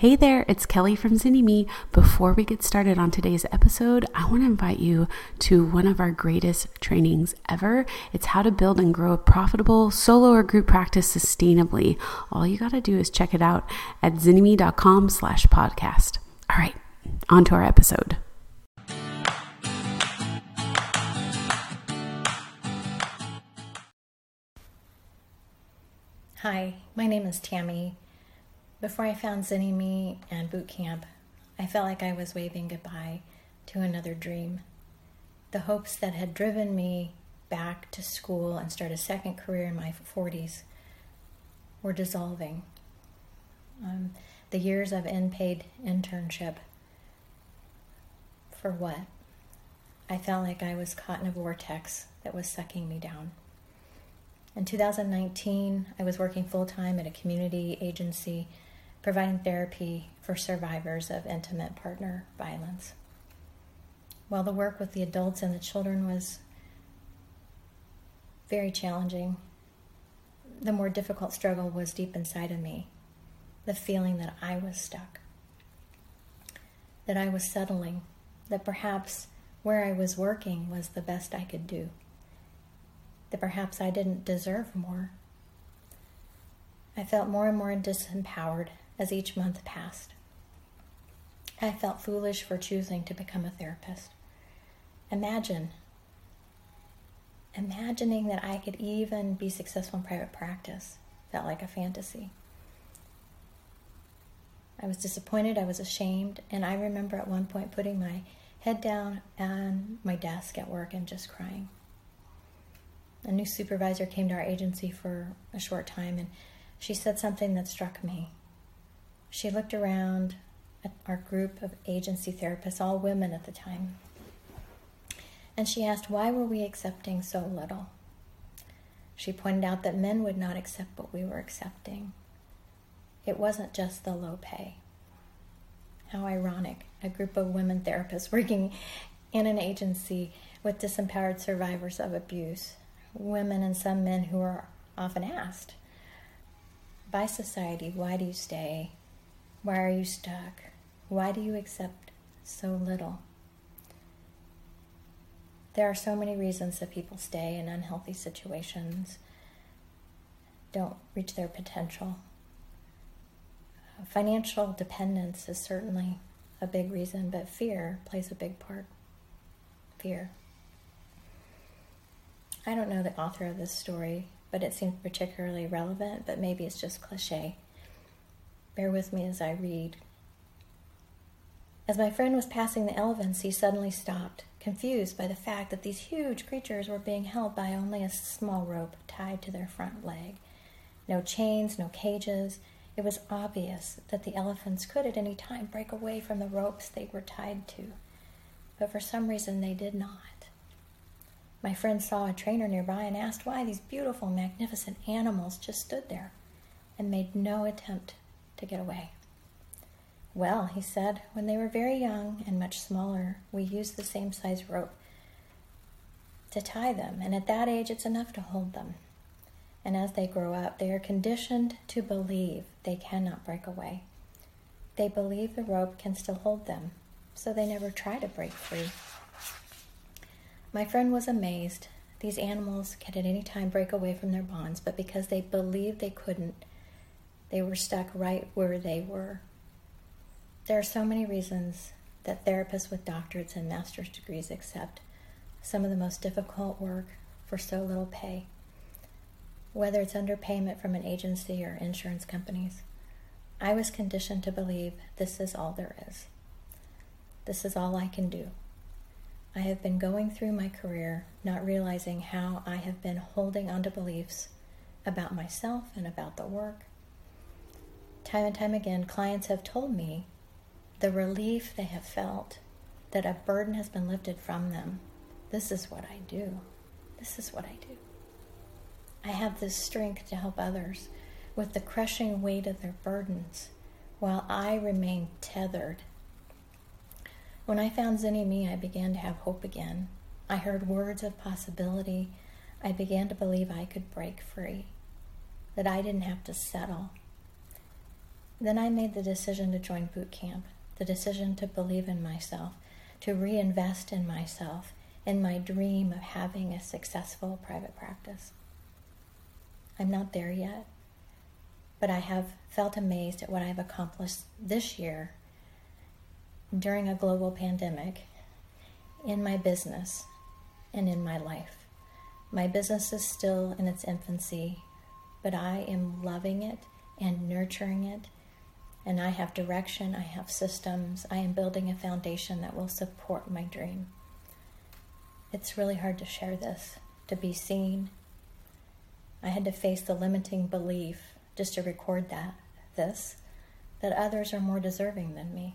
Hey there, it's Kelly from Zynnyme. Before we get started on today's episode, I want to invite you to one of our greatest trainings ever. It's how to build and grow a profitable solo or group practice sustainably. All you got to do is check it out at zynnyme.com slash podcast. All right, on to our episode. Hi, my name is Tammy. Before I found Zynnyme and boot camp, I felt like I was waving goodbye to another dream. The hopes that had driven me back to school and start a second career in my 40s were dissolving. Um, the years of unpaid internship, for what? I felt like I was caught in a vortex that was sucking me down. In 2019, I was working full time at a community agency providing therapy for survivors of intimate partner violence. While the work with the adults and the children was very challenging, the more difficult struggle was deep inside of me the feeling that I was stuck, that I was settling, that perhaps where I was working was the best I could do, that perhaps I didn't deserve more. I felt more and more disempowered as each month passed. I felt foolish for choosing to become a therapist. Imagine, imagining that I could even be successful in private practice felt like a fantasy. I was disappointed, I was ashamed, and I remember at one point putting my head down on my desk at work and just crying. A new supervisor came to our agency for a short time and she said something that struck me. She looked around at our group of agency therapists, all women at the time, and she asked, Why were we accepting so little? She pointed out that men would not accept what we were accepting. It wasn't just the low pay. How ironic, a group of women therapists working in an agency with disempowered survivors of abuse, women and some men who are often asked by society, Why do you stay? Why are you stuck? Why do you accept so little? There are so many reasons that people stay in unhealthy situations, don't reach their potential. Financial dependence is certainly a big reason, but fear plays a big part. Fear. I don't know the author of this story, but it seems particularly relevant, but maybe it's just cliche. Bear with me as I read. As my friend was passing the elephants, he suddenly stopped, confused by the fact that these huge creatures were being held by only a small rope tied to their front leg. No chains, no cages. It was obvious that the elephants could at any time break away from the ropes they were tied to, but for some reason they did not. My friend saw a trainer nearby and asked why these beautiful, magnificent animals just stood there and made no attempt to get away. Well, he said, when they were very young and much smaller, we used the same size rope to tie them, and at that age it's enough to hold them. And as they grow up, they are conditioned to believe they cannot break away. They believe the rope can still hold them, so they never try to break free. My friend was amazed. These animals could at any time break away from their bonds, but because they believed they couldn't, they were stuck right where they were. There are so many reasons that therapists with doctorates and master's degrees accept some of the most difficult work for so little pay, whether it's underpayment from an agency or insurance companies. I was conditioned to believe this is all there is. This is all I can do. I have been going through my career not realizing how I have been holding onto beliefs about myself and about the work time and time again, clients have told me the relief they have felt that a burden has been lifted from them. This is what I do. This is what I do. I have this strength to help others with the crushing weight of their burdens while I remain tethered. When I found Zynnyme, I began to have hope again. I heard words of possibility. I began to believe I could break free, that I didn't have to settle, Then I made the decision to join boot camp, the decision to believe in myself, to reinvest in myself, in my dream of having a successful private practice. I'm not there yet, but I have felt amazed at what I've accomplished this year during a global pandemic in my business and in my life. My business is still in its infancy, but I am loving it and nurturing it. And I have direction, I have systems, I am building a foundation that will support my dream. It's really hard to share this, to be seen. I had to face the limiting belief just to record that, this, that others are more deserving than me,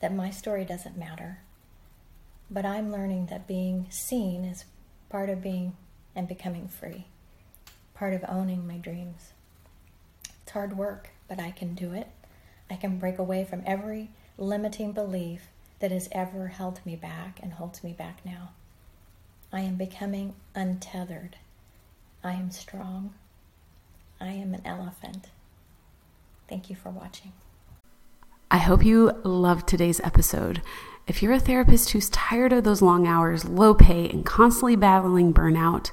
that my story doesn't matter. But I'm learning that being seen is part of being and becoming free, part of owning my dreams. It's hard work, but I can do it. I can break away from every limiting belief that has ever held me back and holds me back now. I am becoming untethered. I am strong. I am an elephant. Thank you for watching. I hope you loved today's episode. If you're a therapist who's tired of those long hours, low pay, and constantly battling burnout,